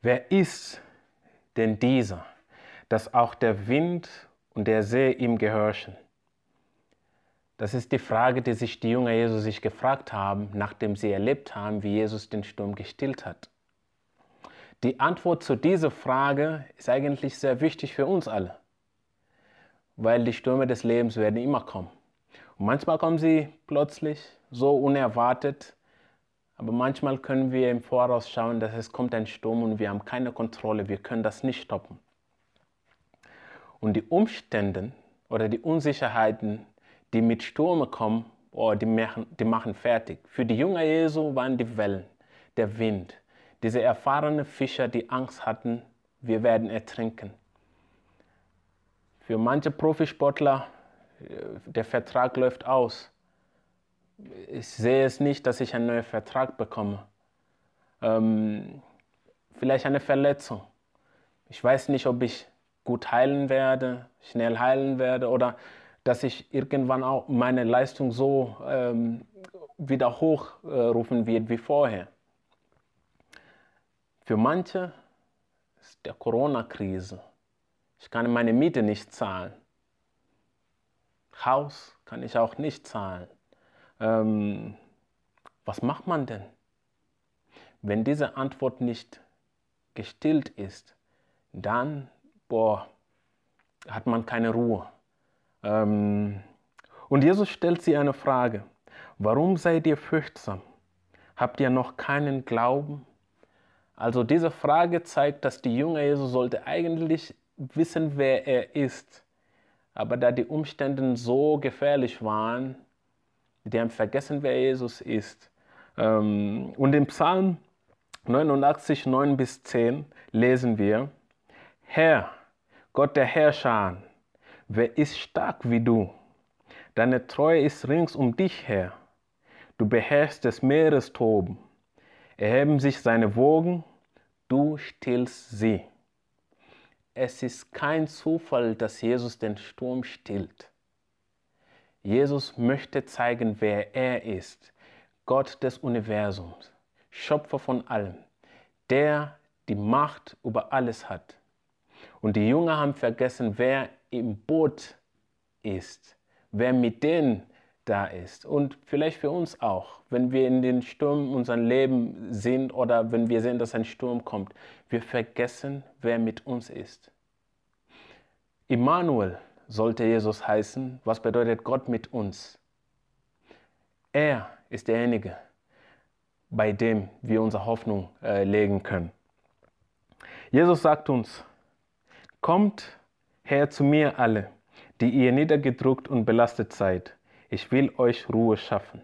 Wer ist denn dieser, dass auch der Wind und der See ihm gehorchen? Das ist die Frage, die sich die Jünger Jesus sich gefragt haben, nachdem sie erlebt haben, wie Jesus den Sturm gestillt hat. Die Antwort zu dieser Frage ist eigentlich sehr wichtig für uns alle, weil die Stürme des Lebens werden immer kommen. Und manchmal kommen sie plötzlich, so unerwartet, aber manchmal können wir im Voraus schauen, dass es kommt ein Sturm und wir haben keine Kontrolle, wir können das nicht stoppen. Und die Umstände oder die Unsicherheiten, die mit Stürmen kommen, oh, die, machen, die machen fertig. Für die Jünger Jesu waren die Wellen, der Wind, diese erfahrenen Fischer, die Angst hatten, wir werden ertrinken. Für manche Profisportler, äh, der Vertrag läuft aus ich sehe es nicht, dass ich einen neuen Vertrag bekomme. Ähm, vielleicht eine Verletzung. Ich weiß nicht, ob ich gut heilen werde, schnell heilen werde oder dass ich irgendwann auch meine Leistung so ähm, wieder hochrufen äh, wird wie vorher. Für manche ist der Corona-Krise. Ich kann meine Miete nicht zahlen. Haus kann ich auch nicht zahlen. Ähm, was macht man denn? Wenn diese Antwort nicht gestillt ist, dann boah, hat man keine Ruhe. Ähm, und Jesus stellt sie eine Frage. Warum seid ihr fürchtsam? Habt ihr noch keinen Glauben? Also diese Frage zeigt, dass die Jünger Jesus sollte eigentlich wissen, wer er ist. Aber da die Umstände so gefährlich waren, die haben vergessen, wer Jesus ist. Ähm, und im Psalm 89, 9 bis 10 lesen wir, Herr, Gott der Herrscher, wer ist stark wie du? Deine Treue ist rings um dich her. Du beherrschst des Meeres Toben. Erheben sich seine Wogen, du stillst sie. Es ist kein Zufall, dass Jesus den Sturm stillt. Jesus möchte zeigen, wer er ist. Gott des Universums, Schöpfer von allem, der die Macht über alles hat. Und die Jünger haben vergessen, wer im Boot ist, wer mit denen da ist. Und vielleicht für uns auch, wenn wir in den Sturm unserem Leben sind oder wenn wir sehen, dass ein Sturm kommt, wir vergessen, wer mit uns ist. Immanuel, sollte Jesus heißen. Was bedeutet Gott mit uns? Er ist derjenige, bei dem wir unsere Hoffnung äh, legen können. Jesus sagt uns, kommt her zu mir alle, die ihr niedergedruckt und belastet seid. Ich will euch Ruhe schaffen.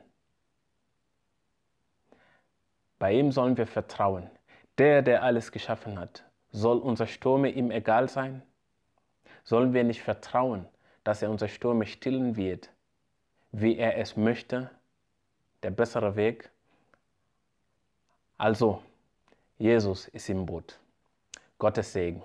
Bei ihm sollen wir vertrauen. Der, der alles geschaffen hat, soll unser Stürme ihm egal sein? Sollen wir nicht vertrauen, dass er unsere Stürme stillen wird, wie er es möchte, der bessere Weg? Also, Jesus ist im Boot. Gottes Segen.